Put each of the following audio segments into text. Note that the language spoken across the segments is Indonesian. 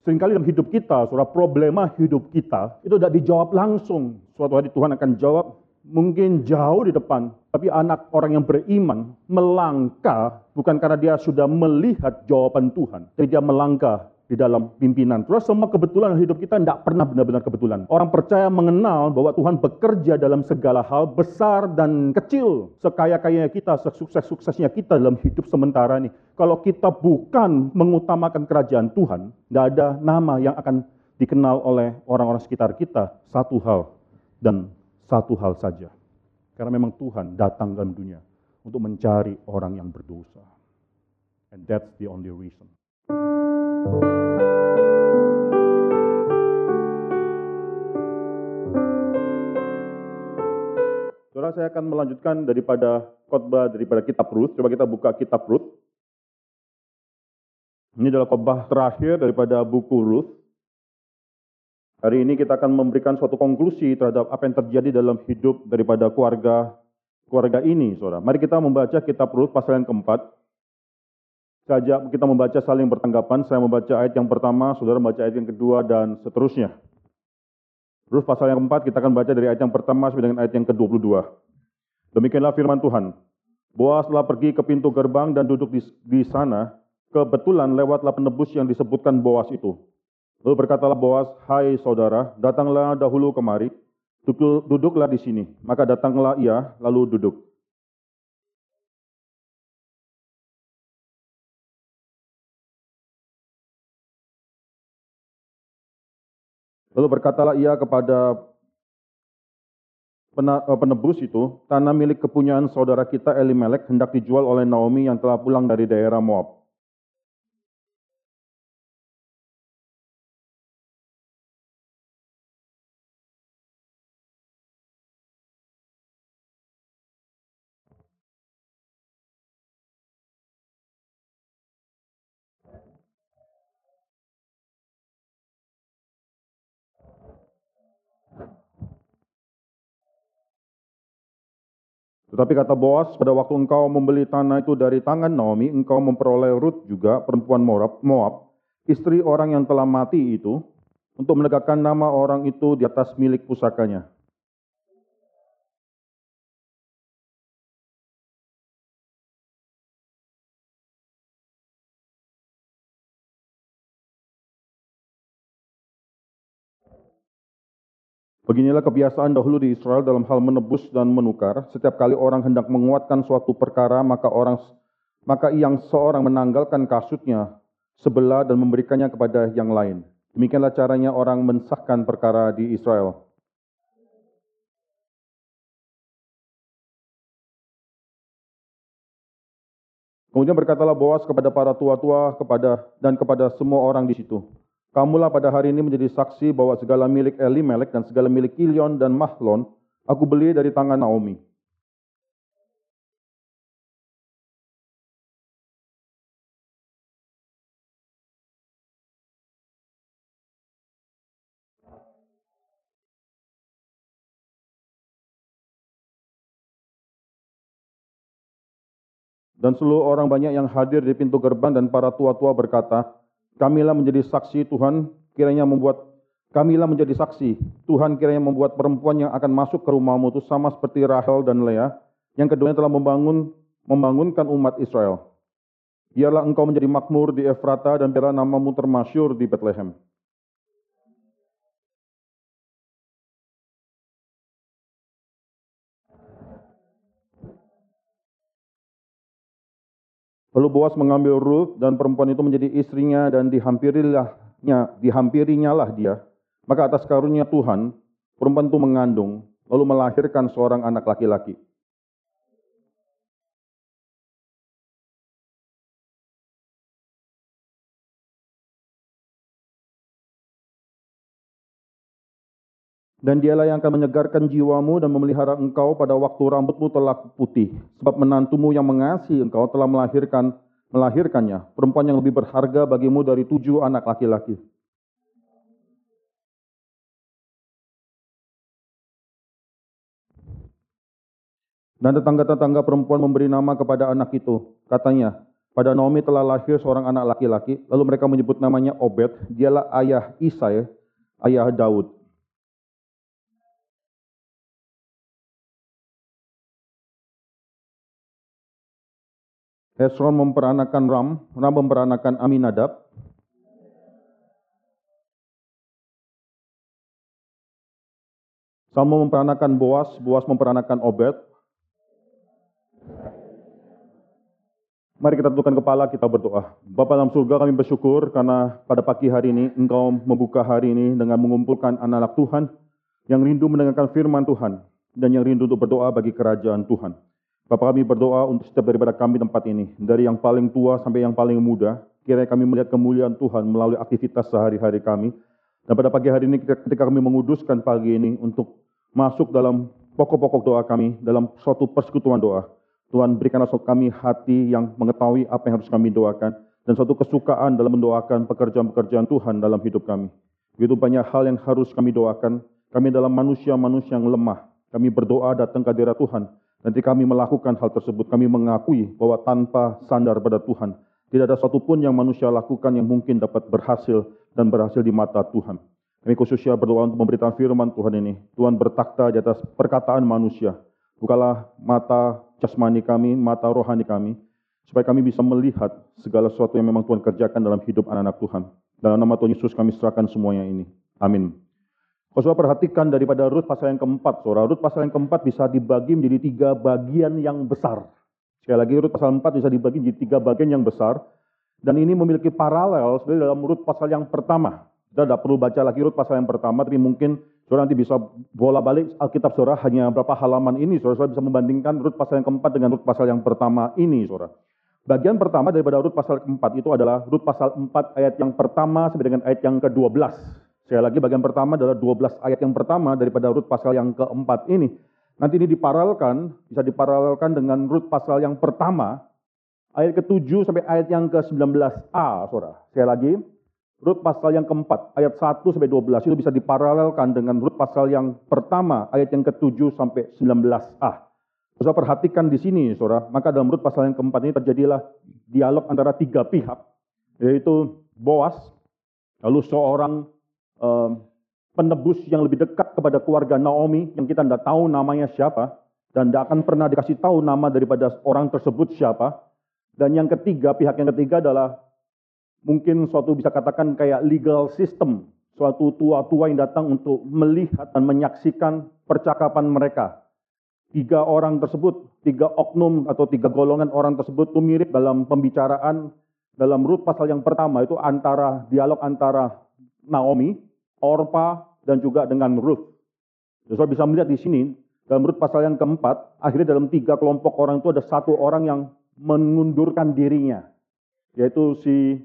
Seringkali dalam hidup kita, saudara, problema hidup kita itu tidak dijawab langsung. Suatu hari Tuhan akan jawab, mungkin jauh di depan, tapi anak orang yang beriman melangkah bukan karena dia sudah melihat jawaban Tuhan, tapi dia melangkah di dalam pimpinan. Terus semua kebetulan hidup kita tidak pernah benar-benar kebetulan. Orang percaya mengenal bahwa Tuhan bekerja dalam segala hal besar dan kecil. Sekaya-kayanya kita, sesukses-suksesnya kita dalam hidup sementara ini. Kalau kita bukan mengutamakan kerajaan Tuhan, tidak ada nama yang akan dikenal oleh orang-orang sekitar kita. Satu hal dan satu hal saja. Karena memang Tuhan datang dalam dunia untuk mencari orang yang berdosa. And that's the only reason. Saudara, saya akan melanjutkan daripada khotbah daripada kitab Rut. Coba kita buka kitab Rut. Ini adalah khotbah terakhir daripada buku Ruth. Hari ini kita akan memberikan suatu konklusi terhadap apa yang terjadi dalam hidup daripada keluarga keluarga ini, saudara. Mari kita membaca kitab Rut pasal yang keempat. Saya kita membaca saling bertanggapan. Saya membaca ayat yang pertama, saudara membaca ayat yang kedua, dan seterusnya. Terus pasal yang keempat kita akan baca dari ayat yang pertama sampai dengan ayat yang ke-22. Demikianlah firman Tuhan. Boas telah pergi ke pintu gerbang dan duduk di, di sana. Kebetulan lewatlah penebus yang disebutkan Boas itu. Lalu berkatalah Boas, Hai saudara, datanglah dahulu kemari, duduklah di sini. Maka datanglah ia, lalu duduk. Lalu berkatalah ia kepada eh, penebus itu, tanah milik kepunyaan saudara kita Elimelek hendak dijual oleh Naomi yang telah pulang dari daerah Moab. Tetapi kata Boas, pada waktu engkau membeli tanah itu dari tangan Naomi, engkau memperoleh Ruth juga, perempuan Moab, Moab, istri orang yang telah mati itu, untuk menegakkan nama orang itu di atas milik pusakanya. Beginilah kebiasaan dahulu di Israel dalam hal menebus dan menukar. Setiap kali orang hendak menguatkan suatu perkara, maka orang maka yang seorang menanggalkan kasutnya sebelah dan memberikannya kepada yang lain. Demikianlah caranya orang mensahkan perkara di Israel. Kemudian berkatalah Boas kepada para tua-tua kepada dan kepada semua orang di situ. Kamulah pada hari ini menjadi saksi bahwa segala milik Elimelek dan segala milik Kilion dan Mahlon aku beli dari tangan Naomi. Dan seluruh orang banyak yang hadir di pintu gerbang dan para tua-tua berkata, Kamilah menjadi saksi Tuhan kiranya membuat kamilah menjadi saksi. Tuhan kiranya membuat perempuan yang akan masuk ke rumahmu itu sama seperti Rahel dan Leah yang keduanya telah membangun membangunkan umat Israel. Biarlah engkau menjadi makmur di Efrata dan biarlah namamu termasyur di Bethlehem. Lalu Boas mengambil Ruth dan perempuan itu menjadi istrinya dan dihampirilahnya, dihampirinya lah dia. Maka atas karunia Tuhan, perempuan itu mengandung, lalu melahirkan seorang anak laki-laki. Dan dialah yang akan menyegarkan jiwamu dan memelihara engkau pada waktu rambutmu telah putih. Sebab menantumu yang mengasihi engkau telah melahirkan melahirkannya, perempuan yang lebih berharga bagimu dari tujuh anak laki-laki. Dan tetangga-tetangga perempuan memberi nama kepada anak itu. Katanya, Pada Naomi telah lahir seorang anak laki-laki, lalu mereka menyebut namanya Obed, dialah ayah Isai, ayah Daud. Hesron memperanakan Ram, Ram memperanakan Aminadab, Salmo memperanakan Boas, Boas memperanakan Obed. Mari kita tundukkan kepala, kita berdoa. Bapak dalam surga kami bersyukur karena pada pagi hari ini Engkau membuka hari ini dengan mengumpulkan anak-anak Tuhan yang rindu mendengarkan firman Tuhan dan yang rindu untuk berdoa bagi kerajaan Tuhan. Bapak kami berdoa untuk setiap daripada kami tempat ini, dari yang paling tua sampai yang paling muda, kiranya kami melihat kemuliaan Tuhan melalui aktivitas sehari-hari kami, dan pada pagi hari ini ketika kami menguduskan pagi ini untuk masuk dalam pokok-pokok doa kami, dalam suatu persekutuan doa, Tuhan berikanlah kami hati yang mengetahui apa yang harus kami doakan, dan suatu kesukaan dalam mendoakan pekerjaan-pekerjaan Tuhan dalam hidup kami. Begitu banyak hal yang harus kami doakan, kami dalam manusia-manusia yang lemah, kami berdoa datang ke hadirat Tuhan. Nanti kami melakukan hal tersebut, kami mengakui bahwa tanpa sandar pada Tuhan, tidak ada satupun yang manusia lakukan yang mungkin dapat berhasil dan berhasil di mata Tuhan. Kami khususnya berdoa untuk memberitakan firman Tuhan ini. Tuhan bertakhta di atas perkataan manusia. Bukalah mata jasmani kami, mata rohani kami, supaya kami bisa melihat segala sesuatu yang memang Tuhan kerjakan dalam hidup anak-anak Tuhan. Dalam nama Tuhan Yesus kami serahkan semuanya ini. Amin. Saudara perhatikan daripada Rut pasal yang keempat, saudara, Rut pasal yang keempat bisa dibagi menjadi tiga bagian yang besar. Sekali lagi Rut pasal 4 bisa dibagi menjadi tiga bagian yang besar. Dan ini memiliki paralel sebenarnya dalam Rut pasal yang pertama. Kita tidak perlu baca lagi Rut pasal yang pertama, tapi mungkin saudara nanti bisa bola balik Alkitab saudara hanya berapa halaman ini. Saudara, saudara bisa membandingkan Rut pasal yang keempat dengan Rut pasal yang pertama ini. Saudara. Bagian pertama daripada Rut pasal keempat itu adalah Rut pasal 4 ayat yang pertama sampai dengan ayat yang ke-12. Sekali lagi bagian pertama adalah 12 ayat yang pertama daripada Rut pasal yang keempat ini. Nanti ini diparalelkan, bisa diparalelkan dengan Rut pasal yang pertama, ayat ke-7 sampai ayat yang ke-19a, saudara. Sekali lagi, Rut pasal yang keempat, ayat 1 sampai 12 itu bisa diparalelkan dengan Rut pasal yang pertama, ayat yang ke-7 sampai 19a. Saudara perhatikan di sini, saudara, maka dalam Rut pasal yang keempat ini terjadilah dialog antara tiga pihak, yaitu Boas, lalu seorang um, penebus yang lebih dekat kepada keluarga Naomi yang kita tidak tahu namanya siapa dan tidak akan pernah dikasih tahu nama daripada orang tersebut siapa. Dan yang ketiga, pihak yang ketiga adalah mungkin suatu bisa katakan kayak legal system, suatu tua-tua yang datang untuk melihat dan menyaksikan percakapan mereka. Tiga orang tersebut, tiga oknum atau tiga golongan orang tersebut itu mirip dalam pembicaraan dalam Rut pasal yang pertama itu antara dialog antara Naomi Orpa, dan juga dengan Ruth. Saudara bisa melihat di sini, dalam Ruth pasal yang keempat, akhirnya dalam tiga kelompok orang itu ada satu orang yang mengundurkan dirinya, yaitu si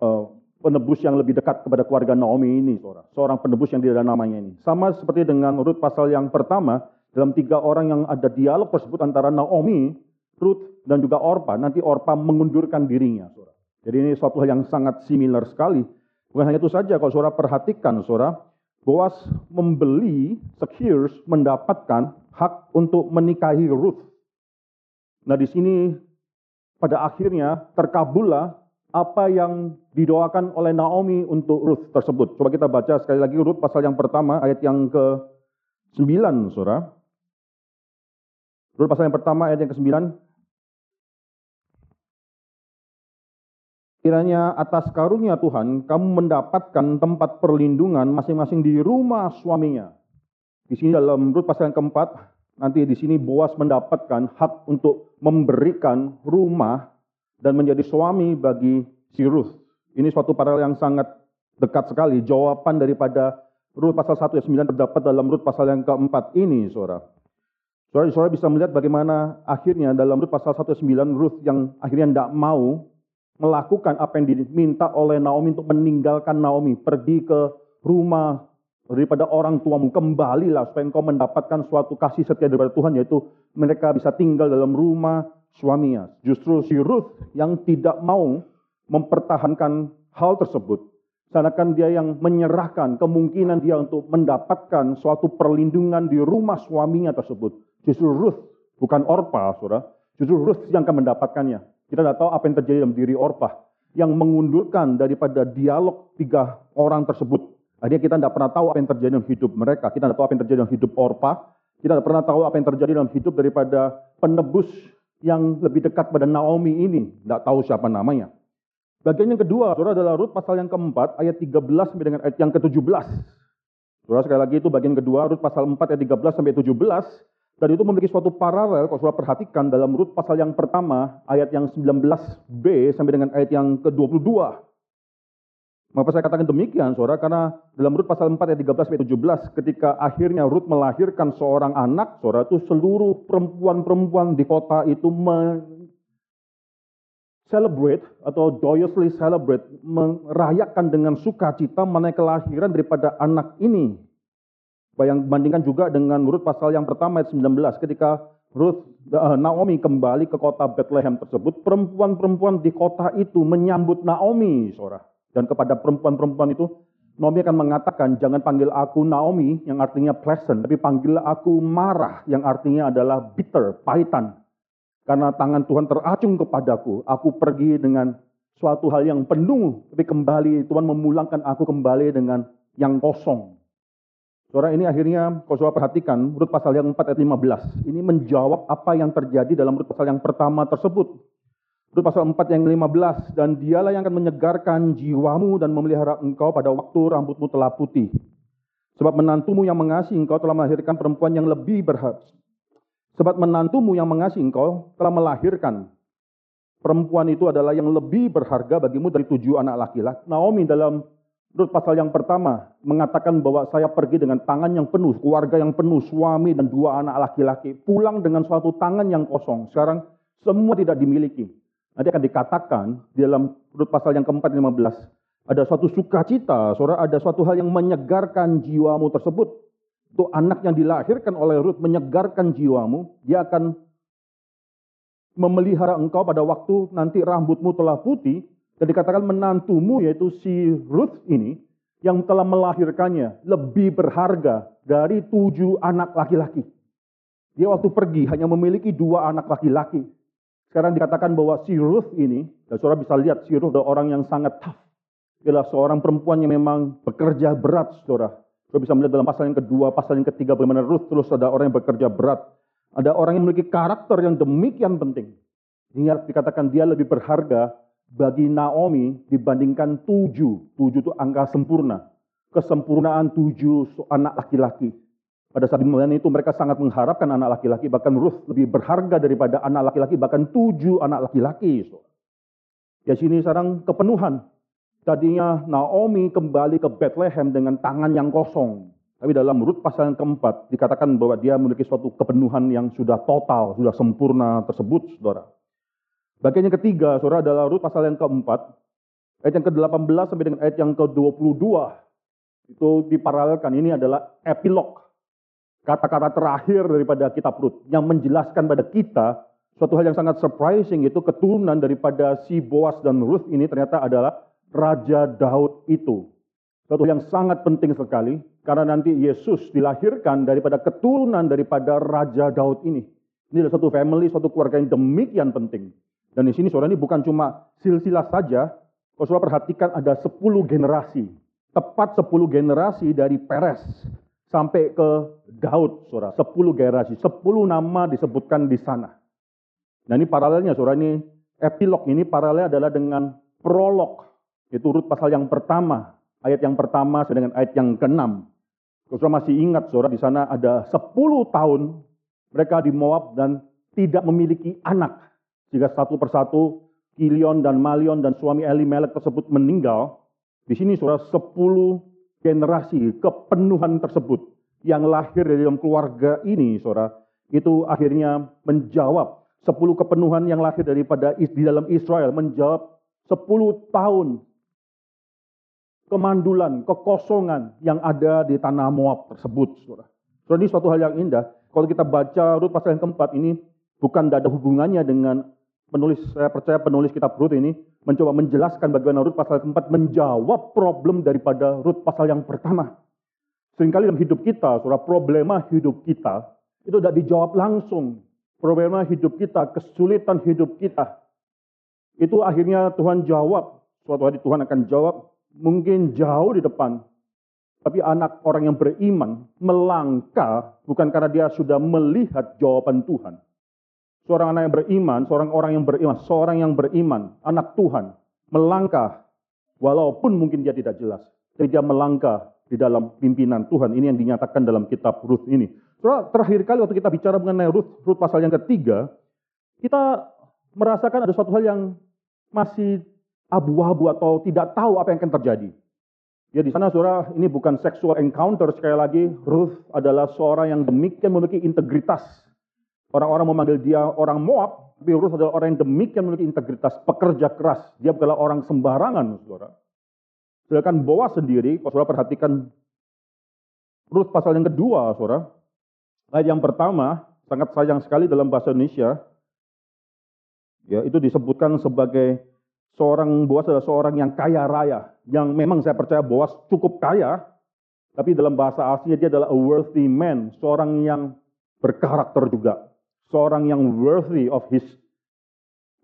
uh, penebus yang lebih dekat kepada keluarga Naomi ini, saudara. Seorang penebus yang tidak ada namanya ini. Sama seperti dengan Ruth pasal yang pertama, dalam tiga orang yang ada dialog tersebut antara Naomi, Ruth, dan juga Orpa. Nanti Orpa mengundurkan dirinya, saudara. Jadi ini suatu hal yang sangat similar sekali Bukan hanya itu saja, kalau saudara perhatikan, saudara, Boas membeli, secures, mendapatkan hak untuk menikahi Ruth. Nah di sini pada akhirnya terkabullah apa yang didoakan oleh Naomi untuk Ruth tersebut. Coba kita baca sekali lagi Ruth pasal yang pertama ayat yang ke-9, Saudara. Ruth pasal yang pertama ayat yang ke-9. Kiranya atas karunia Tuhan, kamu mendapatkan tempat perlindungan masing-masing di rumah suaminya. Di sini dalam Rut pasal yang keempat, nanti di sini Boas mendapatkan hak untuk memberikan rumah dan menjadi suami bagi si Ruth. Ini suatu paralel yang sangat dekat sekali. Jawaban daripada Rut pasal 1 ayat 9 terdapat dalam Rut pasal yang keempat ini, saudara. Saudara, bisa melihat bagaimana akhirnya dalam Rut pasal 1 ayat 9, Ruth yang akhirnya tidak mau melakukan apa yang diminta oleh Naomi untuk meninggalkan Naomi, pergi ke rumah daripada orang tuamu, kembalilah supaya engkau mendapatkan suatu kasih setia daripada Tuhan, yaitu mereka bisa tinggal dalam rumah suaminya. Justru si Ruth yang tidak mau mempertahankan hal tersebut, Seakan dia yang menyerahkan kemungkinan dia untuk mendapatkan suatu perlindungan di rumah suaminya tersebut. Justru Ruth, bukan Orpa, saudara. Justru Ruth yang akan mendapatkannya. Kita tidak tahu apa yang terjadi dalam diri Orpah yang mengundurkan daripada dialog tiga orang tersebut. Akhirnya kita tidak pernah tahu apa yang terjadi dalam hidup mereka. Kita tidak tahu apa yang terjadi dalam hidup Orpah. Kita tidak pernah tahu apa yang terjadi dalam hidup daripada penebus yang lebih dekat pada Naomi ini. Tidak tahu siapa namanya. Bagian yang kedua, saudara adalah Rut pasal yang keempat, ayat 13 sampai dengan ayat yang ke-17. Saudara sekali lagi itu bagian kedua, Rut pasal 4 ayat 13 sampai 17. Dan itu memiliki suatu paralel, kalau saudara perhatikan dalam Rut pasal yang pertama, ayat yang 19b sampai dengan ayat yang ke-22. Mengapa saya katakan demikian, saudara? Karena dalam Rut pasal 4 ayat 13 sampai 17, ketika akhirnya Rut melahirkan seorang anak, saudara, itu seluruh perempuan-perempuan di kota itu celebrate atau joyously celebrate, merayakan dengan sukacita mengenai kelahiran daripada anak ini. Bayang bandingkan juga dengan Ruth pasal yang pertama ayat 19 ketika Ruth uh, Naomi kembali ke kota Bethlehem tersebut, perempuan-perempuan di kota itu menyambut Naomi, Saudara. Dan kepada perempuan-perempuan itu Naomi akan mengatakan, jangan panggil aku Naomi yang artinya pleasant, tapi panggil aku marah yang artinya adalah bitter, pahitan. Karena tangan Tuhan teracung kepadaku, aku pergi dengan suatu hal yang penuh, tapi kembali Tuhan memulangkan aku kembali dengan yang kosong. Saudara ini akhirnya, kalau saudara perhatikan, Rut pasal yang 4 ayat 15. Ini menjawab apa yang terjadi dalam Rut pasal yang pertama tersebut. Rut pasal 4 yang 15. Dan dialah yang akan menyegarkan jiwamu dan memelihara engkau pada waktu rambutmu telah putih. Sebab menantumu yang mengasihi engkau telah melahirkan perempuan yang lebih berhak, Sebab menantumu yang mengasihi engkau telah melahirkan. Perempuan itu adalah yang lebih berharga bagimu dari tujuh anak laki-laki. Naomi dalam Rut pasal yang pertama mengatakan bahwa saya pergi dengan tangan yang penuh, keluarga yang penuh, suami dan dua anak laki-laki. Pulang dengan suatu tangan yang kosong. Sekarang semua tidak dimiliki. Nanti akan dikatakan di dalam Rut pasal yang keempat 15. Ada suatu sukacita, saudara, ada suatu hal yang menyegarkan jiwamu tersebut itu anak yang dilahirkan oleh Ruth menyegarkan jiwamu, dia akan memelihara engkau pada waktu nanti rambutmu telah putih, dan dikatakan menantumu yaitu si Ruth ini, yang telah melahirkannya lebih berharga dari tujuh anak laki-laki. Dia waktu pergi hanya memiliki dua anak laki-laki. Sekarang dikatakan bahwa si Ruth ini, dan saudara bisa lihat si Ruth adalah orang yang sangat tough. Dia adalah seorang perempuan yang memang bekerja berat, saudara. Kita bisa melihat dalam pasal yang kedua, pasal yang ketiga, bagaimana Ruth terus ada orang yang bekerja berat. Ada orang yang memiliki karakter yang demikian penting. Hingga dikatakan dia lebih berharga bagi Naomi dibandingkan tujuh. Tujuh itu angka sempurna. Kesempurnaan tujuh anak laki-laki. Pada saat dimulai itu mereka sangat mengharapkan anak laki-laki. Bahkan Ruth lebih berharga daripada anak laki-laki. Bahkan tujuh anak laki-laki. Ya sini sekarang kepenuhan. Tadinya Naomi kembali ke Bethlehem dengan tangan yang kosong. Tapi dalam Rut pasal yang keempat dikatakan bahwa dia memiliki suatu kepenuhan yang sudah total, sudah sempurna tersebut, saudara. Bagian yang ketiga, saudara, adalah Rut pasal yang keempat, ayat yang ke-18 sampai dengan ayat yang ke-22. Itu diparalelkan, ini adalah epilog. Kata-kata terakhir daripada kitab Rut yang menjelaskan pada kita suatu hal yang sangat surprising itu keturunan daripada si Boas dan Ruth ini ternyata adalah Raja Daud itu. Satu yang sangat penting sekali, karena nanti Yesus dilahirkan daripada keturunan daripada Raja Daud ini. Ini adalah satu family, satu keluarga yang demikian penting. Dan di sini saudara ini bukan cuma silsilah saja, kalau saudara perhatikan ada 10 generasi. Tepat 10 generasi dari Peres sampai ke Daud, saudara. 10 generasi, 10 nama disebutkan di sana. Nah ini paralelnya, saudara ini epilog ini paralel adalah dengan prolog itu urut pasal yang pertama, ayat yang pertama dengan ayat yang keenam. Kalau masih ingat, saudara, di sana ada 10 tahun mereka di Moab dan tidak memiliki anak. Jika satu persatu Kilion dan Malion dan suami Elimelek tersebut meninggal, di sini saudara 10 generasi kepenuhan tersebut yang lahir dari dalam keluarga ini, saudara, itu akhirnya menjawab 10 kepenuhan yang lahir daripada di dalam Israel menjawab 10 tahun kemandulan, kekosongan yang ada di tanah Moab tersebut. Saudara. So, ini suatu hal yang indah. Kalau kita baca Rut pasal yang keempat ini, bukan tidak ada hubungannya dengan penulis, saya percaya penulis kitab Rut ini mencoba menjelaskan bagaimana Rut pasal keempat menjawab problem daripada Rut pasal yang pertama. Seringkali dalam hidup kita, saudara, problema hidup kita itu tidak dijawab langsung. Problema hidup kita, kesulitan hidup kita, Itu akhirnya Tuhan jawab. Suatu hari Tuhan akan jawab, mungkin jauh di depan. Tapi anak orang yang beriman melangkah bukan karena dia sudah melihat jawaban Tuhan. Seorang anak yang beriman, seorang orang yang beriman, seorang yang beriman, anak Tuhan, melangkah walaupun mungkin dia tidak jelas. Tapi dia melangkah di dalam pimpinan Tuhan. Ini yang dinyatakan dalam kitab Ruth ini. terakhir kali waktu kita bicara mengenai Ruth, Ruth pasal yang ketiga, kita merasakan ada suatu hal yang masih abu-abu atau tidak tahu apa yang akan terjadi. Ya di sana saudara, ini bukan sexual encounter sekali lagi. Ruth adalah seorang yang demikian memiliki integritas. Orang-orang memanggil dia orang Moab, tapi Ruth adalah orang yang demikian memiliki integritas, pekerja keras. Dia bukanlah orang sembarangan, saudara. Sedangkan Boas sendiri, kalau saudara perhatikan Ruth pasal yang kedua, saudara. Ayat yang pertama, sangat sayang sekali dalam bahasa Indonesia. Ya, itu disebutkan sebagai seorang Boas adalah seorang yang kaya raya, yang memang saya percaya Boas cukup kaya, tapi dalam bahasa aslinya dia adalah a worthy man, seorang yang berkarakter juga, seorang yang worthy of his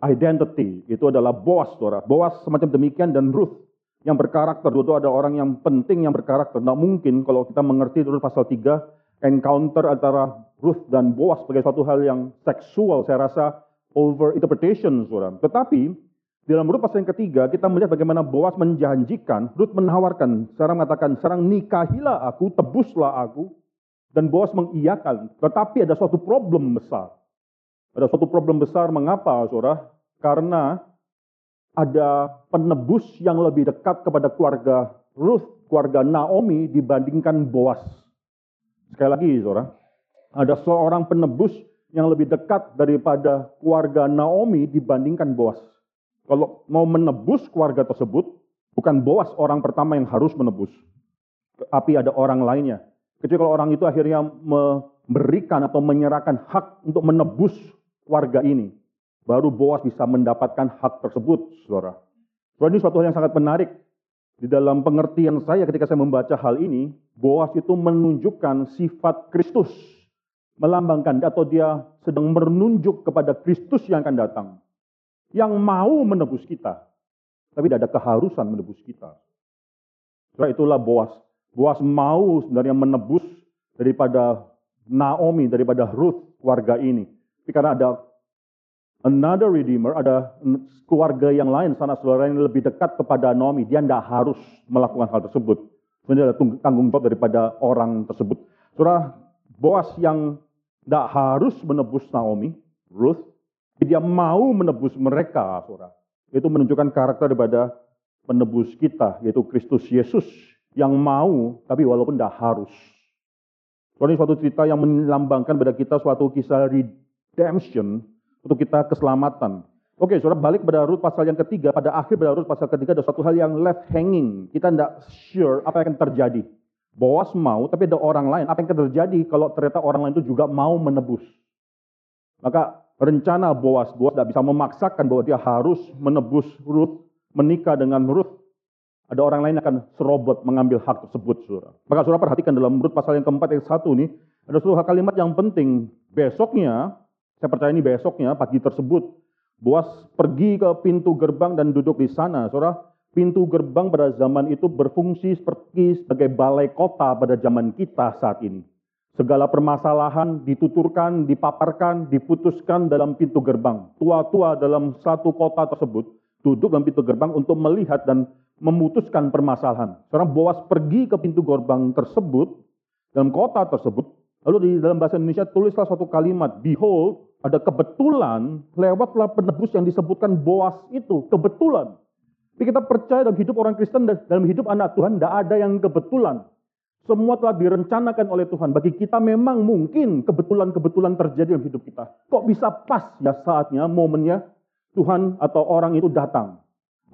identity. Itu adalah Boas, saudara. Boas semacam demikian dan Ruth yang berkarakter. Itu ada orang yang penting yang berkarakter. Tidak mungkin kalau kita mengerti terus pasal 3, encounter antara Ruth dan Boas sebagai suatu hal yang seksual, saya rasa over interpretation, saudara. Tetapi dalam Rut pasal yang ketiga, kita melihat bagaimana Boas menjanjikan, Rut menawarkan, sekarang mengatakan, sekarang nikahilah aku, tebuslah aku. Dan Boas mengiyakan. Tetapi ada suatu problem besar. Ada suatu problem besar, mengapa saudara? Karena ada penebus yang lebih dekat kepada keluarga Ruth, keluarga Naomi dibandingkan Boas. Sekali lagi saudara, ada seorang penebus yang lebih dekat daripada keluarga Naomi dibandingkan Boas. Kalau mau menebus keluarga tersebut, bukan Boas orang pertama yang harus menebus. Tapi ada orang lainnya. Kecuali kalau orang itu akhirnya memberikan atau menyerahkan hak untuk menebus keluarga ini. Baru Boas bisa mendapatkan hak tersebut, saudara. Saudara ini suatu hal yang sangat menarik. Di dalam pengertian saya ketika saya membaca hal ini, Boas itu menunjukkan sifat Kristus. Melambangkan atau dia sedang menunjuk kepada Kristus yang akan datang yang mau menebus kita. Tapi tidak ada keharusan menebus kita. Setelah itulah Boas. Boas mau sebenarnya menebus daripada Naomi, daripada Ruth, keluarga ini. Tapi karena ada another redeemer, ada keluarga yang lain, sana saudara yang lebih dekat kepada Naomi, dia tidak harus melakukan hal tersebut. Sebenarnya ada tanggung jawab daripada orang tersebut. Saudara, Boas yang tidak harus menebus Naomi, Ruth, dia mau menebus mereka, saudara. Itu menunjukkan karakter daripada penebus kita, yaitu Kristus Yesus yang mau, tapi walaupun tidak harus. Soalnya ini suatu cerita yang melambangkan pada kita suatu kisah redemption untuk kita keselamatan. Oke, saudara balik pada Rut pasal yang ketiga. Pada akhir pada Rut pasal ketiga ada satu hal yang left hanging. Kita tidak sure apa yang akan terjadi. Boas mau, tapi ada orang lain. Apa yang akan terjadi kalau ternyata orang lain itu juga mau menebus? Maka rencana Boas. Boas tidak bisa memaksakan bahwa dia harus menebus Ruth, menikah dengan Ruth. Ada orang lain akan serobot mengambil hak tersebut, saudara. Maka saudara perhatikan dalam Ruth pasal yang keempat yang satu ini, ada suatu kalimat yang penting. Besoknya, saya percaya ini besoknya, pagi tersebut, Boas pergi ke pintu gerbang dan duduk di sana. Saudara, pintu gerbang pada zaman itu berfungsi seperti sebagai balai kota pada zaman kita saat ini. Segala permasalahan dituturkan, dipaparkan, diputuskan dalam pintu gerbang. Tua-tua dalam satu kota tersebut duduk dalam pintu gerbang untuk melihat dan memutuskan permasalahan. Sekarang Boas pergi ke pintu gerbang tersebut, dalam kota tersebut, lalu di dalam bahasa Indonesia tulislah satu kalimat, Behold, ada kebetulan, lewatlah penebus yang disebutkan Boas itu, kebetulan. Tapi kita percaya dalam hidup orang Kristen, dalam hidup anak Tuhan, tidak ada yang kebetulan. Semua telah direncanakan oleh Tuhan. Bagi kita memang mungkin kebetulan-kebetulan terjadi dalam hidup kita. Kok bisa pas ya saatnya, momennya Tuhan atau orang itu datang.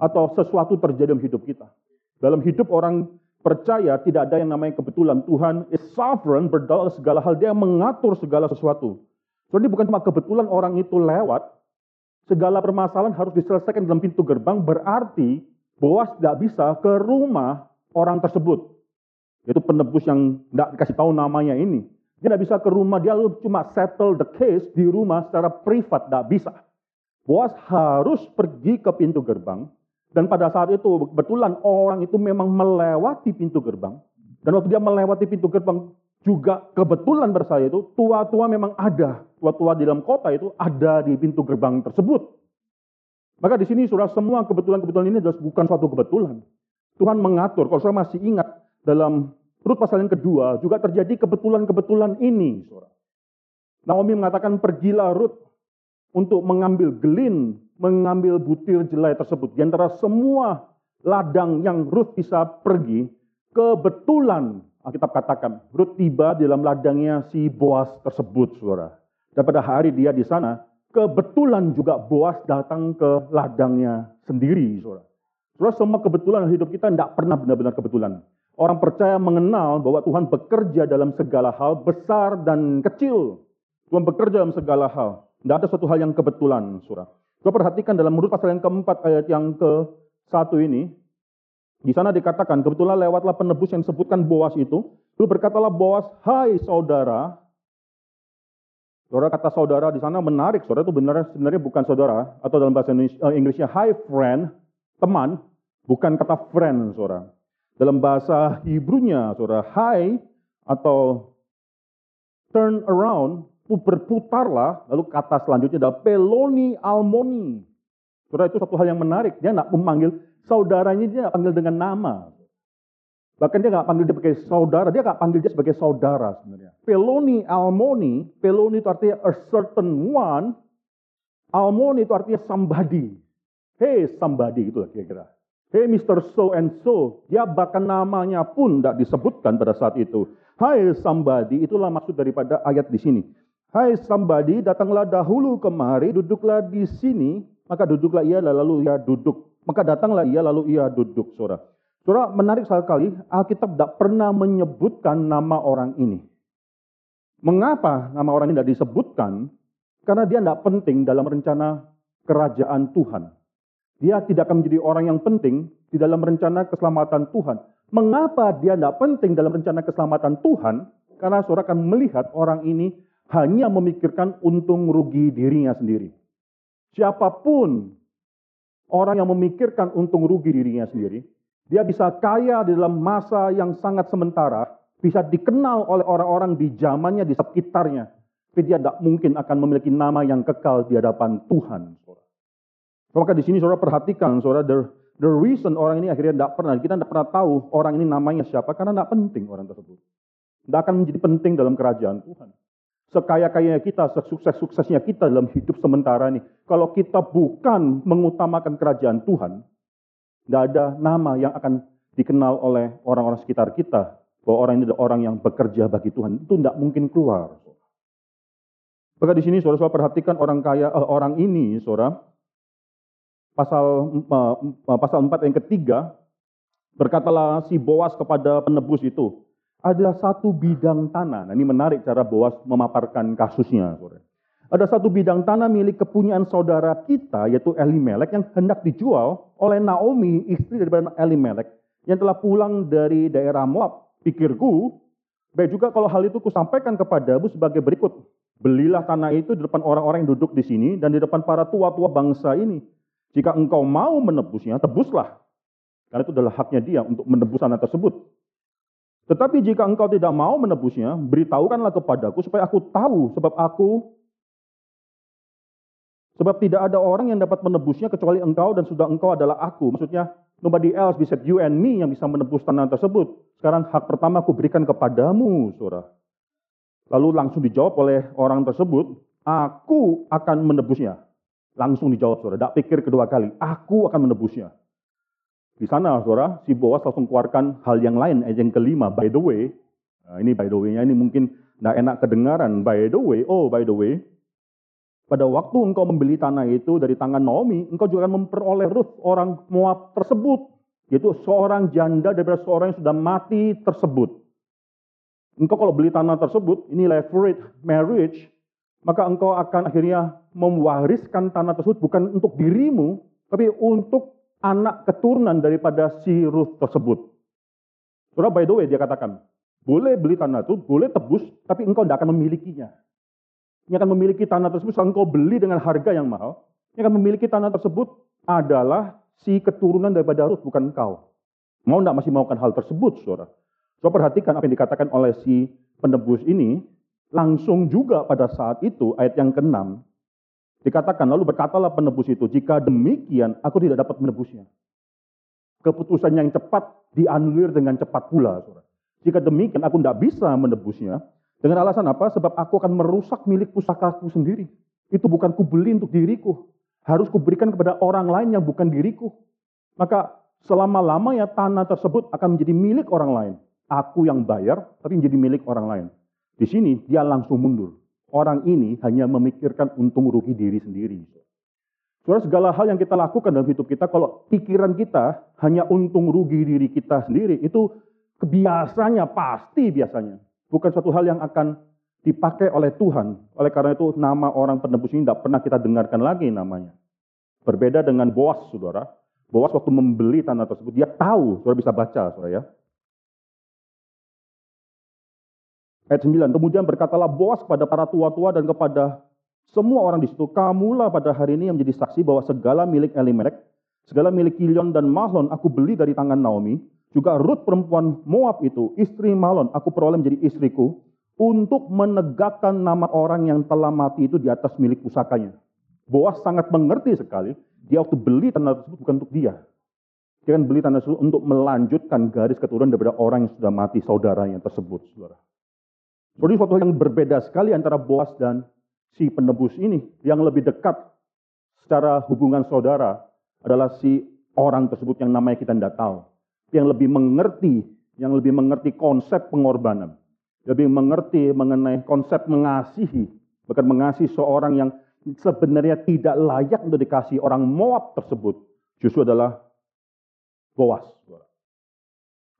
Atau sesuatu terjadi dalam hidup kita. Dalam hidup orang percaya tidak ada yang namanya kebetulan. Tuhan is sovereign, berdalam segala hal. Dia mengatur segala sesuatu. Jadi bukan cuma kebetulan orang itu lewat. Segala permasalahan harus diselesaikan dalam pintu gerbang. Berarti Boas tidak bisa ke rumah orang tersebut. Yaitu penebus yang tidak dikasih tahu namanya ini. Dia tidak bisa ke rumah, dia cuma settle the case di rumah secara privat, tidak bisa. Boas harus pergi ke pintu gerbang. Dan pada saat itu kebetulan orang itu memang melewati pintu gerbang. Dan waktu dia melewati pintu gerbang juga kebetulan bersaya itu tua-tua memang ada. Tua-tua di dalam kota itu ada di pintu gerbang tersebut. Maka di sini sudah semua kebetulan-kebetulan ini adalah bukan suatu kebetulan. Tuhan mengatur, kalau saya masih ingat dalam Rut pasal yang kedua juga terjadi kebetulan-kebetulan ini. Saudara. Naomi mengatakan pergilah Rut untuk mengambil gelin, mengambil butir jelai tersebut. Di antara semua ladang yang Ruth bisa pergi, kebetulan Alkitab katakan, Ruth tiba di dalam ladangnya si Boas tersebut, saudara. Dan pada hari dia di sana, kebetulan juga Boas datang ke ladangnya sendiri, saudara. Saudara, semua kebetulan hidup kita tidak pernah benar-benar kebetulan. Orang percaya mengenal bahwa Tuhan bekerja dalam segala hal, besar dan kecil. Tuhan bekerja dalam segala hal. Tidak ada suatu hal yang kebetulan, surah. Coba perhatikan dalam menurut pasal yang keempat ayat yang ke satu ini. Di sana dikatakan, kebetulan lewatlah penebus yang disebutkan Boas itu. Lalu berkatalah Boas, hai saudara. Saudara kata saudara di sana menarik. Saudara itu benar sebenarnya bukan saudara. Atau dalam bahasa eh, Inggrisnya, hi friend, teman. Bukan kata friend, saudara. Dalam bahasa Hebrunya, saudara, hai atau turn around, berputarlah, lalu kata selanjutnya adalah peloni almoni. Saudara, itu satu hal yang menarik. Dia tidak memanggil saudaranya, dia tidak panggil dengan nama. Bahkan dia nggak panggil dia sebagai saudara, dia nggak panggil dia sebagai saudara sebenarnya. Peloni almoni, peloni itu artinya a certain one, almoni itu artinya somebody. Hey somebody gitu kira-kira. Hey Mr. So and so, dia bahkan namanya pun tidak disebutkan pada saat itu. Hai somebody, itulah maksud daripada ayat di sini. Hai somebody, datanglah dahulu kemari, duduklah di sini, maka duduklah ia lalu ia duduk. Maka datanglah ia lalu ia duduk, saudara. Saudara, menarik sekali, Alkitab tidak pernah menyebutkan nama orang ini. Mengapa nama orang ini tidak disebutkan? Karena dia tidak penting dalam rencana kerajaan Tuhan. Dia tidak akan menjadi orang yang penting di dalam rencana keselamatan Tuhan. Mengapa dia tidak penting dalam rencana keselamatan Tuhan? Karena saudara akan melihat orang ini hanya memikirkan untung rugi dirinya sendiri. Siapa pun orang yang memikirkan untung rugi dirinya sendiri, dia bisa kaya di dalam masa yang sangat sementara, bisa dikenal oleh orang-orang di zamannya, di sekitarnya, tapi dia tidak mungkin akan memiliki nama yang kekal di hadapan Tuhan. Maka di sini saudara perhatikan, saudara, the, the reason orang ini akhirnya tidak pernah, kita tidak pernah tahu orang ini namanya siapa, karena tidak penting orang tersebut. Tidak akan menjadi penting dalam kerajaan Tuhan. Sekaya-kayanya kita, sesukses-suksesnya kita dalam hidup sementara ini. Kalau kita bukan mengutamakan kerajaan Tuhan, tidak ada nama yang akan dikenal oleh orang-orang sekitar kita. Bahwa orang ini adalah orang yang bekerja bagi Tuhan. Itu tidak mungkin keluar. Maka di sini saudara-saudara perhatikan orang kaya, eh, orang ini, saudara, pasal uh, pasal 4 yang ketiga berkatalah si Boas kepada penebus itu adalah satu bidang tanah. Nah, ini menarik cara Boas memaparkan kasusnya. Ada satu bidang tanah milik kepunyaan saudara kita, yaitu Elimelek, yang hendak dijual oleh Naomi, istri dari Elimelek, yang telah pulang dari daerah Moab. Pikirku, baik juga kalau hal itu kusampaikan kepadamu sebagai berikut. Belilah tanah itu di depan orang-orang yang duduk di sini dan di depan para tua-tua bangsa ini. Jika engkau mau menebusnya, tebuslah. Karena itu adalah haknya dia untuk menebus anak tersebut. Tetapi jika engkau tidak mau menebusnya, beritahukanlah kepadaku supaya aku tahu sebab aku sebab tidak ada orang yang dapat menebusnya kecuali engkau dan sudah engkau adalah aku. Maksudnya nobody else besides you and me yang bisa menebus tanah tersebut. Sekarang hak pertama aku berikan kepadamu, Saudara. Lalu langsung dijawab oleh orang tersebut, aku akan menebusnya. Langsung dijawab saudara, tidak pikir kedua kali, aku akan menebusnya. Di sana saudara, si Boas langsung keluarkan hal yang lain, ayat yang kelima, by the way, nah ini by the way-nya ini mungkin tidak enak kedengaran, by the way, oh by the way, pada waktu engkau membeli tanah itu dari tangan Naomi, engkau juga akan memperoleh Ruth, orang Moab tersebut, yaitu seorang janda daripada seorang yang sudah mati tersebut. Engkau kalau beli tanah tersebut, ini leverage marriage, maka engkau akan akhirnya mewariskan tanah tersebut bukan untuk dirimu, tapi untuk anak keturunan daripada si Ruth tersebut. Surah by the way dia katakan, boleh beli tanah itu, boleh tebus, tapi engkau tidak akan memilikinya. Ini akan memiliki tanah tersebut, engkau beli dengan harga yang mahal, Yang akan memiliki tanah tersebut adalah si keturunan daripada Ruth, bukan engkau. Mau tidak masih melakukan hal tersebut, saudara? Coba perhatikan apa yang dikatakan oleh si penebus ini, langsung juga pada saat itu, ayat yang ke-6, dikatakan, lalu berkatalah penebus itu, jika demikian aku tidak dapat menebusnya. Keputusan yang cepat dianulir dengan cepat pula. Saudara. Jika demikian aku tidak bisa menebusnya, dengan alasan apa? Sebab aku akan merusak milik pusakaku sendiri. Itu bukan kubeli untuk diriku. Harus kuberikan kepada orang lain yang bukan diriku. Maka selama-lamanya tanah tersebut akan menjadi milik orang lain. Aku yang bayar, tapi menjadi milik orang lain. Di sini dia langsung mundur. Orang ini hanya memikirkan untung rugi diri sendiri. Saudara, segala hal yang kita lakukan dalam hidup kita, kalau pikiran kita hanya untung rugi diri kita sendiri, itu kebiasaannya, pasti biasanya. Bukan suatu hal yang akan dipakai oleh Tuhan. Oleh karena itu, nama orang penebus ini tidak pernah kita dengarkan lagi namanya. Berbeda dengan Boas, saudara. Boas waktu membeli tanah tersebut, dia tahu, saudara bisa baca, saudara ya. Ayat 9, kemudian berkatalah Boas kepada para tua-tua dan kepada semua orang di situ, kamulah pada hari ini yang menjadi saksi bahwa segala milik Elimelek, segala milik Kilion dan Mahlon aku beli dari tangan Naomi, juga Ruth perempuan Moab itu, istri Mahlon, aku peroleh menjadi istriku, untuk menegakkan nama orang yang telah mati itu di atas milik pusakanya. Boas sangat mengerti sekali, dia waktu beli tanah tersebut bukan untuk dia. Dia kan beli tanah tersebut untuk melanjutkan garis keturunan daripada orang yang sudah mati saudaranya tersebut, saudara. Jadi suatu yang berbeda sekali antara Boas dan si penebus ini. Yang lebih dekat secara hubungan saudara adalah si orang tersebut yang namanya kita tidak tahu. Yang lebih mengerti, yang lebih mengerti konsep pengorbanan. Lebih mengerti mengenai konsep mengasihi. Bahkan mengasihi seorang yang sebenarnya tidak layak untuk dikasih orang Moab tersebut. Justru adalah Boas.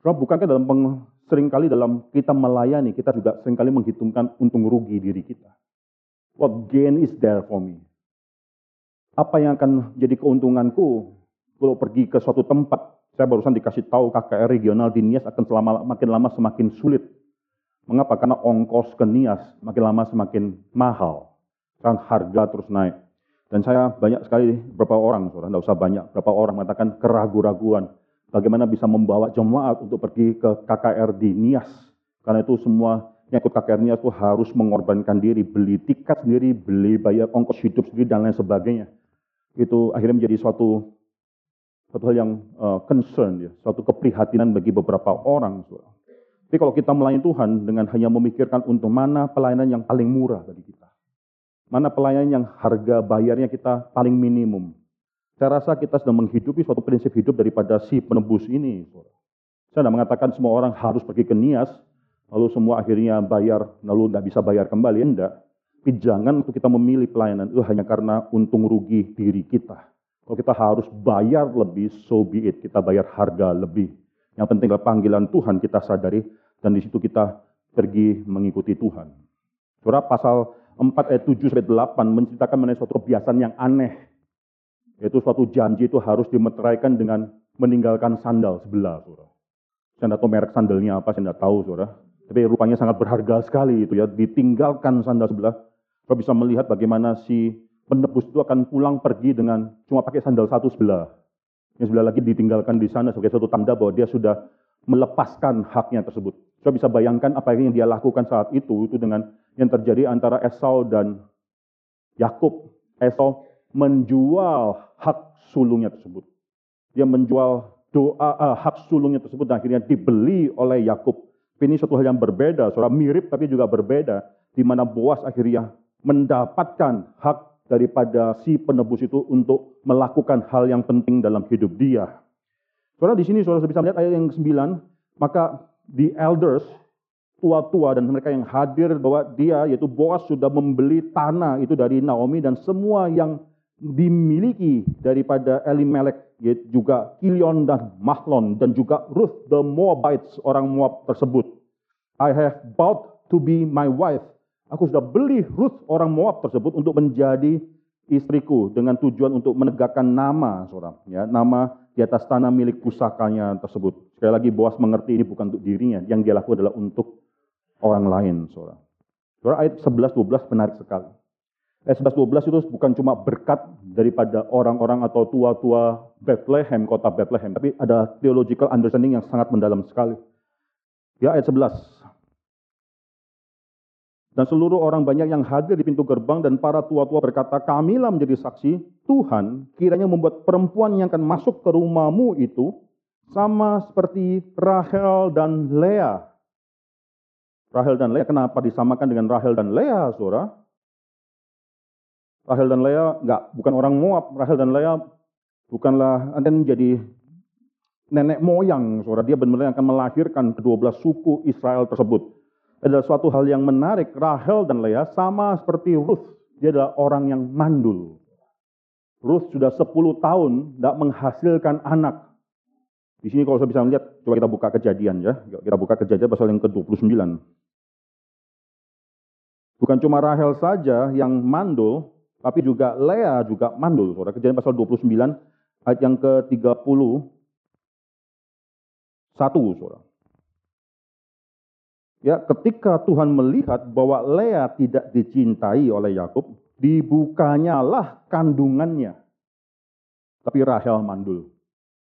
Sebab bukankah dalam sering kali dalam kita melayani, kita juga sering kali menghitungkan untung rugi diri kita. What gain is there for me? Apa yang akan jadi keuntunganku kalau pergi ke suatu tempat? Saya barusan dikasih tahu KKR regional di Nias akan selama makin lama semakin sulit. Mengapa? Karena ongkos ke Nias makin lama semakin mahal. Kan harga terus naik. Dan saya banyak sekali beberapa orang, saudara, tidak usah banyak, beberapa orang mengatakan keraguan-raguan bagaimana bisa membawa jemaat untuk pergi ke KKR di Nias. Karena itu semua yang ikut KKR Nias itu harus mengorbankan diri, beli tiket sendiri, beli bayar ongkos hidup sendiri, dan lain sebagainya. Itu akhirnya menjadi suatu suatu hal yang uh, concern, ya, suatu keprihatinan bagi beberapa orang. Tapi kalau kita melayani Tuhan dengan hanya memikirkan untuk mana pelayanan yang paling murah bagi kita. Mana pelayanan yang harga bayarnya kita paling minimum saya rasa kita sedang menghidupi suatu prinsip hidup daripada si penebus ini. Saya tidak mengatakan semua orang harus pergi ke Nias, lalu semua akhirnya bayar, lalu tidak bisa bayar kembali. Tidak. Tapi jangan untuk kita memilih pelayanan itu hanya karena untung rugi diri kita. Kalau kita harus bayar lebih, so be it. Kita bayar harga lebih. Yang penting adalah panggilan Tuhan kita sadari, dan di situ kita pergi mengikuti Tuhan. Surah pasal 4 ayat 7 sampai 8 menceritakan mengenai suatu kebiasaan yang aneh yaitu suatu janji itu harus dimeteraikan dengan meninggalkan sandal sebelah, saudara. Saya tidak tahu merek sandalnya apa, saya tidak tahu, saudara. Tapi rupanya sangat berharga sekali itu ya, ditinggalkan sandal sebelah. Kita bisa melihat bagaimana si penebus itu akan pulang pergi dengan cuma pakai sandal satu sebelah. Yang sebelah lagi ditinggalkan di sana sebagai satu tanda bahwa dia sudah melepaskan haknya tersebut. Kita bisa bayangkan apa yang dia lakukan saat itu, itu dengan yang terjadi antara Esau dan Yakub. Esau menjual hak sulungnya tersebut. Dia menjual doa uh, hak sulungnya tersebut dan akhirnya dibeli oleh Yakub. Ini suatu hal yang berbeda, saudara mirip tapi juga berbeda, di mana Boas akhirnya mendapatkan hak daripada si penebus itu untuk melakukan hal yang penting dalam hidup dia. Saudara di sini saudara bisa melihat ayat yang ke-9, maka the elders tua-tua dan mereka yang hadir bahwa dia yaitu Boas sudah membeli tanah itu dari Naomi dan semua yang dimiliki daripada Elimelek, juga Kilion dan Mahlon, dan juga Ruth the Moabites, orang Moab tersebut. I have bought to be my wife. Aku sudah beli Ruth orang Moab tersebut untuk menjadi istriku dengan tujuan untuk menegakkan nama seorang, ya, nama di atas tanah milik pusakanya tersebut. Sekali lagi Boas mengerti ini bukan untuk dirinya, yang dia lakukan adalah untuk orang lain, seorang. Saudara ayat 11 12 menarik sekali. Ayat 11-12 itu bukan cuma berkat daripada orang-orang atau tua-tua Bethlehem, kota Bethlehem, tapi ada theological understanding yang sangat mendalam sekali. Ya, ayat 11. Dan seluruh orang banyak yang hadir di pintu gerbang dan para tua-tua berkata, kamilah menjadi saksi, Tuhan kiranya membuat perempuan yang akan masuk ke rumahmu itu sama seperti Rahel dan Lea. Rahel dan Lea, kenapa disamakan dengan Rahel dan Lea, saudara? Rahel dan Lea enggak, bukan orang Moab. Rahel dan Lea bukanlah nanti menjadi nenek moyang, saudara. Dia benar-benar akan melahirkan kedua belas suku Israel tersebut. Adalah suatu hal yang menarik. Rahel dan Lea sama seperti Ruth. Dia adalah orang yang mandul. Ruth sudah 10 tahun tidak menghasilkan anak. Di sini kalau saya bisa melihat, coba kita buka kejadian ya. Kita buka kejadian pasal yang ke-29. Bukan cuma Rahel saja yang mandul, tapi juga Lea juga mandul. Saudara. Kejadian pasal 29 ayat yang ke-30 satu, saudara. Ya, ketika Tuhan melihat bahwa Lea tidak dicintai oleh Yakub, dibukanyalah kandungannya. Tapi Rahel mandul.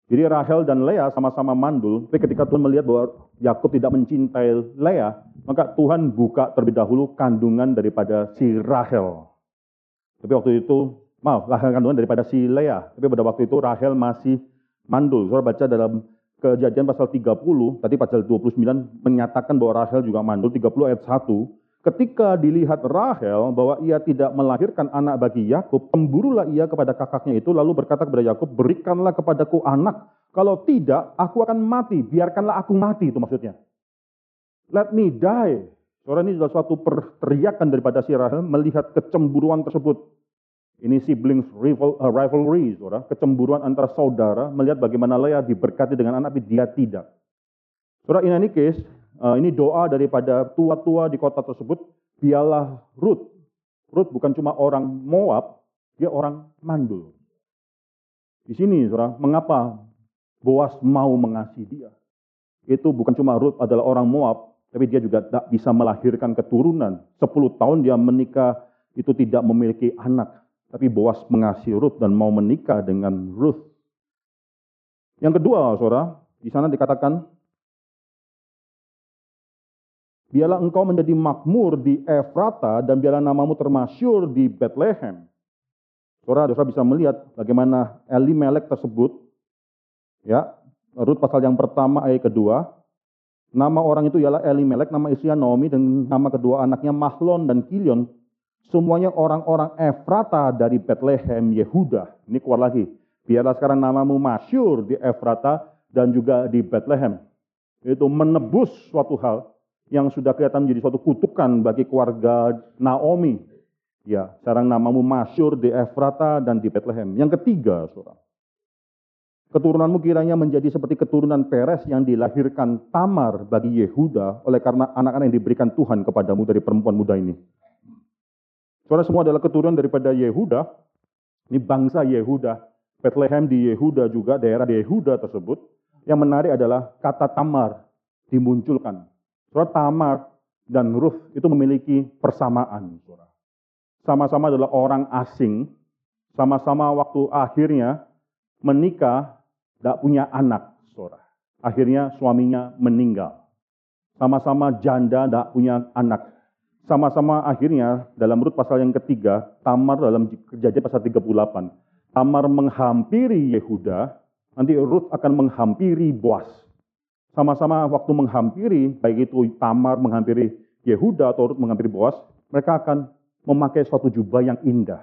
Jadi Rahel dan Lea sama-sama mandul, tapi ketika Tuhan melihat bahwa Yakub tidak mencintai Lea, maka Tuhan buka terlebih dahulu kandungan daripada si Rahel. Tapi waktu itu, maaf, lahir kandungan daripada si Lea. Tapi pada waktu itu Rahel masih mandul. Saudara baca dalam kejadian pasal 30, tadi pasal 29 menyatakan bahwa Rahel juga mandul, 30 ayat 1. Ketika dilihat Rahel bahwa ia tidak melahirkan anak bagi Yakub, cemburulah ia kepada kakaknya itu, lalu berkata kepada Yakub, berikanlah kepadaku anak. Kalau tidak, aku akan mati. Biarkanlah aku mati, itu maksudnya. Let me die. Saudara ini adalah suatu teriakan daripada si Rahel melihat kecemburuan tersebut. Ini siblings rival, uh, rivalry, saudara. Kecemburuan antara saudara melihat bagaimana Leah diberkati dengan anak, tapi dia tidak. Saudara, in any case, uh, ini doa daripada tua-tua di kota tersebut, biarlah Ruth. Ruth bukan cuma orang Moab, dia orang mandul. Di sini, saudara, mengapa Boas mau mengasihi dia? Itu bukan cuma Ruth adalah orang Moab, tapi dia juga tak bisa melahirkan keturunan. Sepuluh tahun dia menikah itu tidak memiliki anak. Tapi Boas mengasihi Ruth dan mau menikah dengan Ruth. Yang kedua, saudara, di sana dikatakan, Biarlah engkau menjadi makmur di Efrata dan biarlah namamu termasyur di Bethlehem. Saudara, saudara bisa melihat bagaimana Elimelek tersebut, ya, Ruth pasal yang pertama ayat kedua, Nama orang itu ialah Elimelek, nama istrinya Naomi, dan nama kedua anaknya Mahlon dan Kilion. Semuanya orang-orang Efrata dari Bethlehem, Yehuda. Ini keluar lagi. Biarlah sekarang namamu masyur di Efrata dan juga di Bethlehem. Itu menebus suatu hal yang sudah kelihatan menjadi suatu kutukan bagi keluarga Naomi. Ya, sekarang namamu masyur di Efrata dan di Bethlehem. Yang ketiga, saudara. Keturunanmu kiranya menjadi seperti keturunan Peres yang dilahirkan Tamar bagi Yehuda oleh karena anak-anak yang diberikan Tuhan kepadamu dari perempuan muda ini. Saudara semua adalah keturunan daripada Yehuda. Ini bangsa Yehuda. Bethlehem di Yehuda juga, daerah di Yehuda tersebut. Yang menarik adalah kata Tamar dimunculkan. Saudara Tamar dan Ruth itu memiliki persamaan. Sama-sama adalah orang asing. Sama-sama waktu akhirnya menikah tidak punya anak, saudara. Akhirnya suaminya meninggal. Sama-sama janda tidak punya anak. Sama-sama akhirnya dalam Rut pasal yang ketiga, Tamar dalam kejadian pasal 38. Tamar menghampiri Yehuda, nanti Rut akan menghampiri Boas. Sama-sama waktu menghampiri, baik itu Tamar menghampiri Yehuda atau Rut menghampiri Boas, mereka akan memakai suatu jubah yang indah.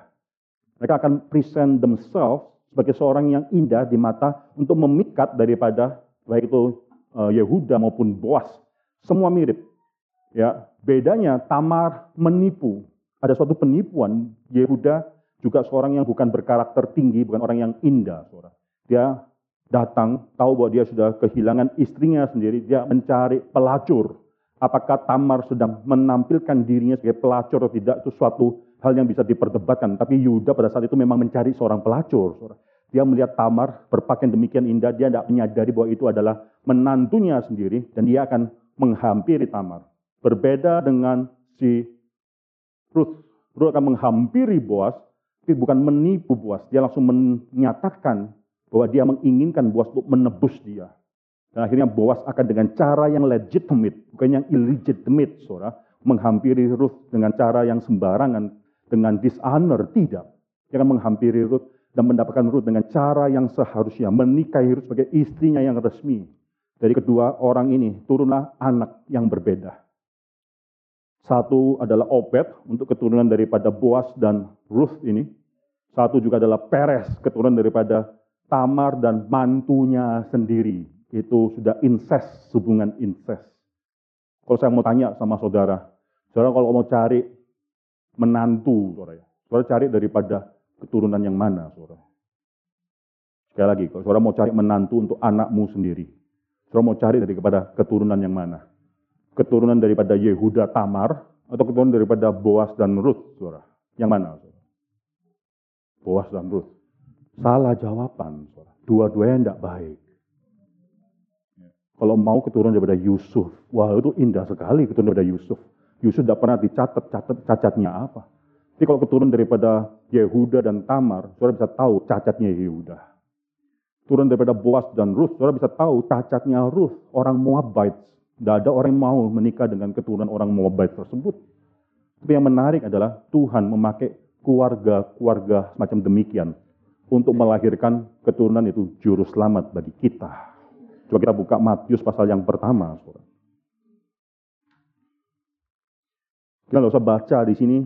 Mereka akan present themselves sebagai seorang yang indah di mata untuk memikat daripada baik itu uh, Yehuda maupun Boas. Semua mirip. Ya, bedanya Tamar menipu. Ada suatu penipuan Yehuda juga seorang yang bukan berkarakter tinggi, bukan orang yang indah, Saudara. Dia datang tahu bahwa dia sudah kehilangan istrinya sendiri, dia mencari pelacur. Apakah Tamar sedang menampilkan dirinya sebagai pelacur atau tidak itu suatu hal yang bisa diperdebatkan. Tapi Yuda pada saat itu memang mencari seorang pelacur. Dia melihat Tamar berpakaian demikian indah, dia tidak menyadari bahwa itu adalah menantunya sendiri, dan dia akan menghampiri Tamar. Berbeda dengan si Ruth. Rut akan menghampiri Boas, tapi bukan menipu Boas. Dia langsung menyatakan bahwa dia menginginkan Boas untuk menebus dia. Dan akhirnya Boas akan dengan cara yang legitimate, bukan yang illegitimate, saudara, menghampiri Ruth dengan cara yang sembarangan, dengan dishonor, tidak. Akan menghampiri Ruth dan mendapatkan Ruth dengan cara yang seharusnya, menikahi Ruth sebagai istrinya yang resmi. Dari kedua orang ini turunlah anak yang berbeda. Satu adalah Obed untuk keturunan daripada Boas dan Ruth ini. Satu juga adalah Peres, keturunan daripada Tamar dan mantunya sendiri. Itu sudah incest, hubungan incest. Kalau saya mau tanya sama saudara, saudara kalau mau cari menantu, saudara, ya, saudara cari daripada keturunan yang mana, saudara? Sekali lagi, kalau saudara mau cari menantu untuk anakmu sendiri, saudara mau cari daripada keturunan yang mana? keturunan daripada Yehuda Tamar atau keturunan daripada Boas dan Ruth, saudara? Yang mana? Saudara? Boas dan Ruth. Salah jawaban, saudara. Dua-duanya tidak baik. Kalau mau keturunan daripada Yusuf, wah itu indah sekali keturunan daripada Yusuf. Yusuf tidak pernah dicatat catat cacatnya apa. Tapi kalau keturunan daripada Yehuda dan Tamar, saudara bisa tahu cacatnya Yehuda. Turun daripada Boas dan Ruth, saudara bisa tahu cacatnya Ruth, orang Moabite tidak ada orang yang mau menikah dengan keturunan orang Moabite tersebut. Tapi yang menarik adalah Tuhan memakai keluarga-keluarga semacam demikian untuk melahirkan keturunan itu juru selamat bagi kita. Coba kita buka Matius pasal yang pertama. Kita nggak usah baca di sini.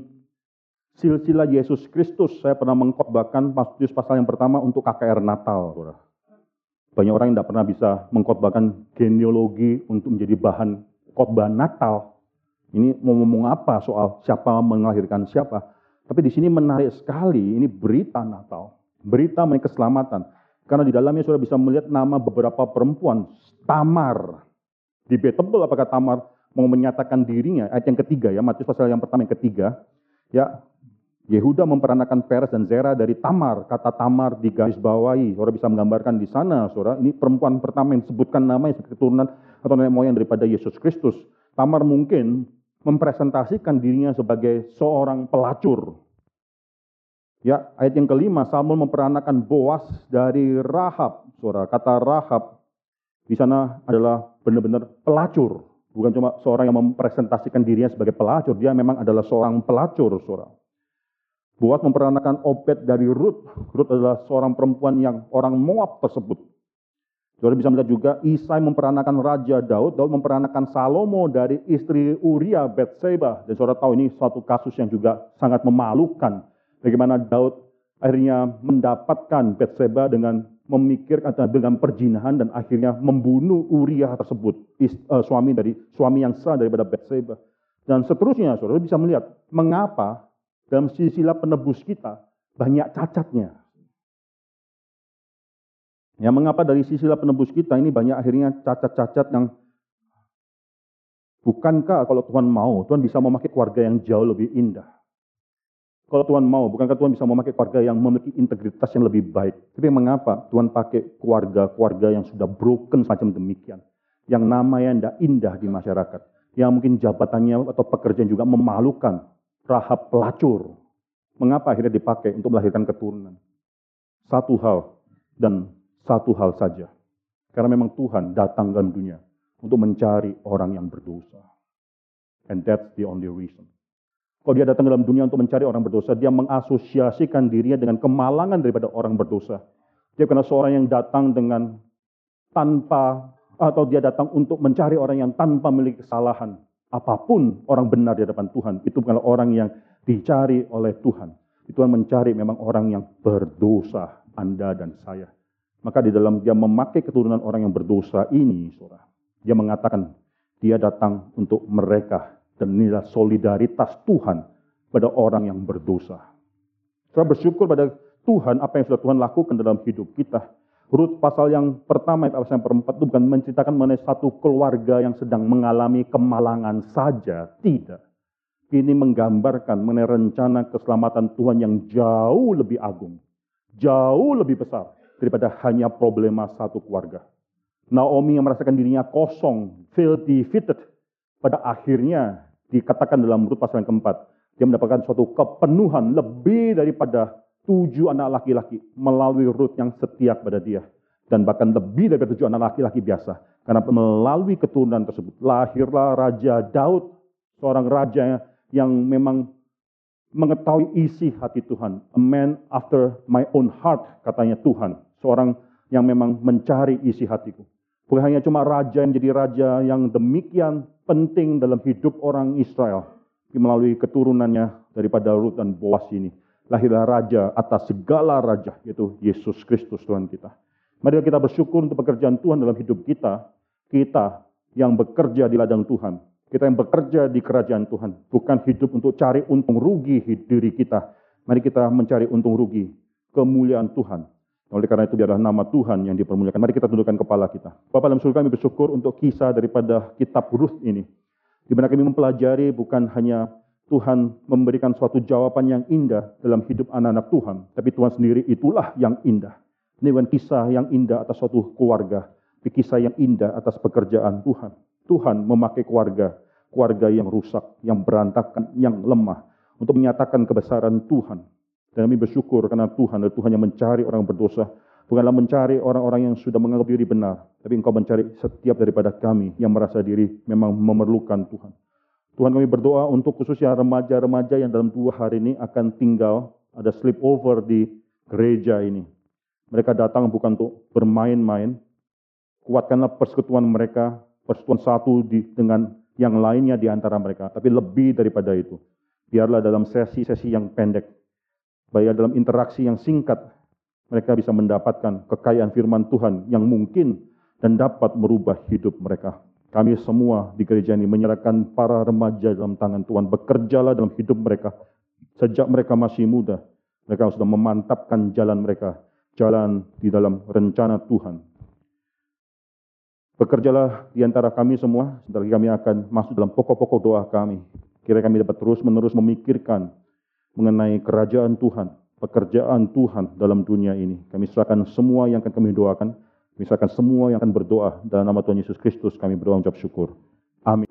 Silsilah Yesus Kristus, saya pernah mengkhotbahkan Matius pasal yang pertama untuk KKR Natal. Banyak orang yang tidak pernah bisa mengkhotbahkan genealogi untuk menjadi bahan khotbah Natal. Ini mau ngomong apa soal siapa melahirkan siapa. Tapi di sini menarik sekali, ini berita Natal. Berita mengenai keselamatan. Karena di dalamnya sudah bisa melihat nama beberapa perempuan. Tamar. Debatable apakah Tamar mau menyatakan dirinya. Ayat yang ketiga ya, Matius pasal yang pertama yang ketiga. Ya, Yehuda memperanakan Peres dan Zera dari Tamar. Kata Tamar di garis bawahi. Saudara bisa menggambarkan di sana, saudara. Ini perempuan pertama yang disebutkan namanya sebagai keturunan atau nenek moyang daripada Yesus Kristus. Tamar mungkin mempresentasikan dirinya sebagai seorang pelacur. Ya, ayat yang kelima, Samuel memperanakan Boas dari Rahab. Saudara, kata Rahab di sana adalah benar-benar pelacur. Bukan cuma seorang yang mempresentasikan dirinya sebagai pelacur, dia memang adalah seorang pelacur, saudara. Buat memperanakan Obed dari Ruth. Ruth adalah seorang perempuan yang orang Moab tersebut. Saudara bisa melihat juga Isai memperanakan Raja Daud. Daud memperanakan Salomo dari istri Uria Betseba. Dan saudara tahu ini suatu kasus yang juga sangat memalukan. Bagaimana Daud akhirnya mendapatkan Betseba dengan memikirkan dengan perjinahan dan akhirnya membunuh Uria tersebut, is, uh, suami dari suami yang sah daripada Betseba. Dan seterusnya, saudara bisa melihat mengapa dalam silsilah penebus kita banyak cacatnya. Ya, mengapa dari silsilah penebus kita ini banyak akhirnya cacat-cacat yang bukankah kalau Tuhan mau, Tuhan bisa memakai keluarga yang jauh lebih indah. Kalau Tuhan mau, bukankah Tuhan bisa memakai keluarga yang memiliki integritas yang lebih baik? Tapi mengapa Tuhan pakai keluarga-keluarga yang sudah broken semacam demikian? Yang namanya tidak indah di masyarakat. Yang mungkin jabatannya atau pekerjaan juga memalukan. Rahab pelacur. Mengapa akhirnya dipakai untuk melahirkan keturunan? Satu hal dan satu hal saja. Karena memang Tuhan datang dalam dunia untuk mencari orang yang berdosa. And that's the only reason. Kalau dia datang dalam dunia untuk mencari orang berdosa, dia mengasosiasikan dirinya dengan kemalangan daripada orang berdosa. Dia karena seorang yang datang dengan tanpa atau dia datang untuk mencari orang yang tanpa memiliki kesalahan apa pun orang benar di hadapan Tuhan, itu bukanlah orang yang dicari oleh Tuhan. Tuhan mencari memang orang yang berdosa, Anda dan saya. Maka di dalam dia memakai keturunan orang yang berdosa ini, saudara, dia mengatakan dia datang untuk mereka dan inilah solidaritas Tuhan pada orang yang berdosa. Saya bersyukur pada Tuhan apa yang sudah Tuhan lakukan dalam hidup kita. Rut pasal yang pertama, pasal yang perempat itu bukan menceritakan mengenai satu keluarga yang sedang mengalami kemalangan saja. Tidak. Ini menggambarkan mengenai rencana keselamatan Tuhan yang jauh lebih agung. Jauh lebih besar daripada hanya problema satu keluarga. Naomi yang merasakan dirinya kosong, feel defeated. Pada akhirnya dikatakan dalam Rut pasal yang keempat, Dia mendapatkan suatu kepenuhan lebih daripada tujuh anak laki-laki melalui Ruth yang setia kepada dia. Dan bahkan lebih daripada tujuh anak laki-laki biasa. Karena melalui keturunan tersebut lahirlah Raja Daud, seorang raja yang memang mengetahui isi hati Tuhan. A man after my own heart, katanya Tuhan. Seorang yang memang mencari isi hatiku. Bukan hanya cuma raja yang jadi raja yang demikian penting dalam hidup orang Israel. Melalui keturunannya daripada Ruth dan Boas ini. Lahirlah raja atas segala raja, yaitu Yesus Kristus Tuhan kita. Mari kita bersyukur untuk pekerjaan Tuhan dalam hidup kita. Kita yang bekerja di ladang Tuhan. Kita yang bekerja di kerajaan Tuhan. Bukan hidup untuk cari untung rugi diri kita. Mari kita mencari untung rugi. Kemuliaan Tuhan. Oleh karena itu biarlah nama Tuhan yang dipermuliakan. Mari kita tundukkan kepala kita. Bapak dalam surga kami bersyukur untuk kisah daripada kitab Ruth ini. Di mana kami mempelajari bukan hanya Tuhan memberikan suatu jawaban yang indah dalam hidup anak-anak Tuhan. Tapi Tuhan sendiri itulah yang indah. Ini bukan kisah yang indah atas suatu keluarga, tapi kisah yang indah atas pekerjaan Tuhan. Tuhan memakai keluarga, keluarga yang rusak, yang berantakan, yang lemah, untuk menyatakan kebesaran Tuhan. Dan kami bersyukur karena Tuhan adalah Tuhan yang mencari orang berdosa, bukanlah mencari orang-orang yang sudah menganggap diri benar, tapi engkau mencari setiap daripada kami yang merasa diri memang memerlukan Tuhan. Tuhan kami berdoa untuk khususnya remaja-remaja yang dalam dua hari ini akan tinggal, ada sleepover di gereja ini. Mereka datang bukan untuk bermain-main. Kuatkanlah persekutuan mereka, persekutuan satu di, dengan yang lainnya di antara mereka. Tapi lebih daripada itu. Biarlah dalam sesi-sesi yang pendek, baik dalam interaksi yang singkat, mereka bisa mendapatkan kekayaan firman Tuhan yang mungkin dan dapat merubah hidup mereka. Kami semua di gereja ini menyerahkan para remaja dalam tangan Tuhan. Bekerjalah dalam hidup mereka. Sejak mereka masih muda, mereka sudah memantapkan jalan mereka jalan di dalam rencana Tuhan. Bekerjalah di antara kami semua, sebentar lagi kami akan masuk dalam pokok-pokok doa kami. Kira kami dapat terus-menerus memikirkan mengenai kerajaan Tuhan, pekerjaan Tuhan dalam dunia ini. Kami serahkan semua yang akan kami doakan, misalkan semua yang akan berdoa dalam nama Tuhan Yesus Kristus kami berdoa ucap syukur. Amin.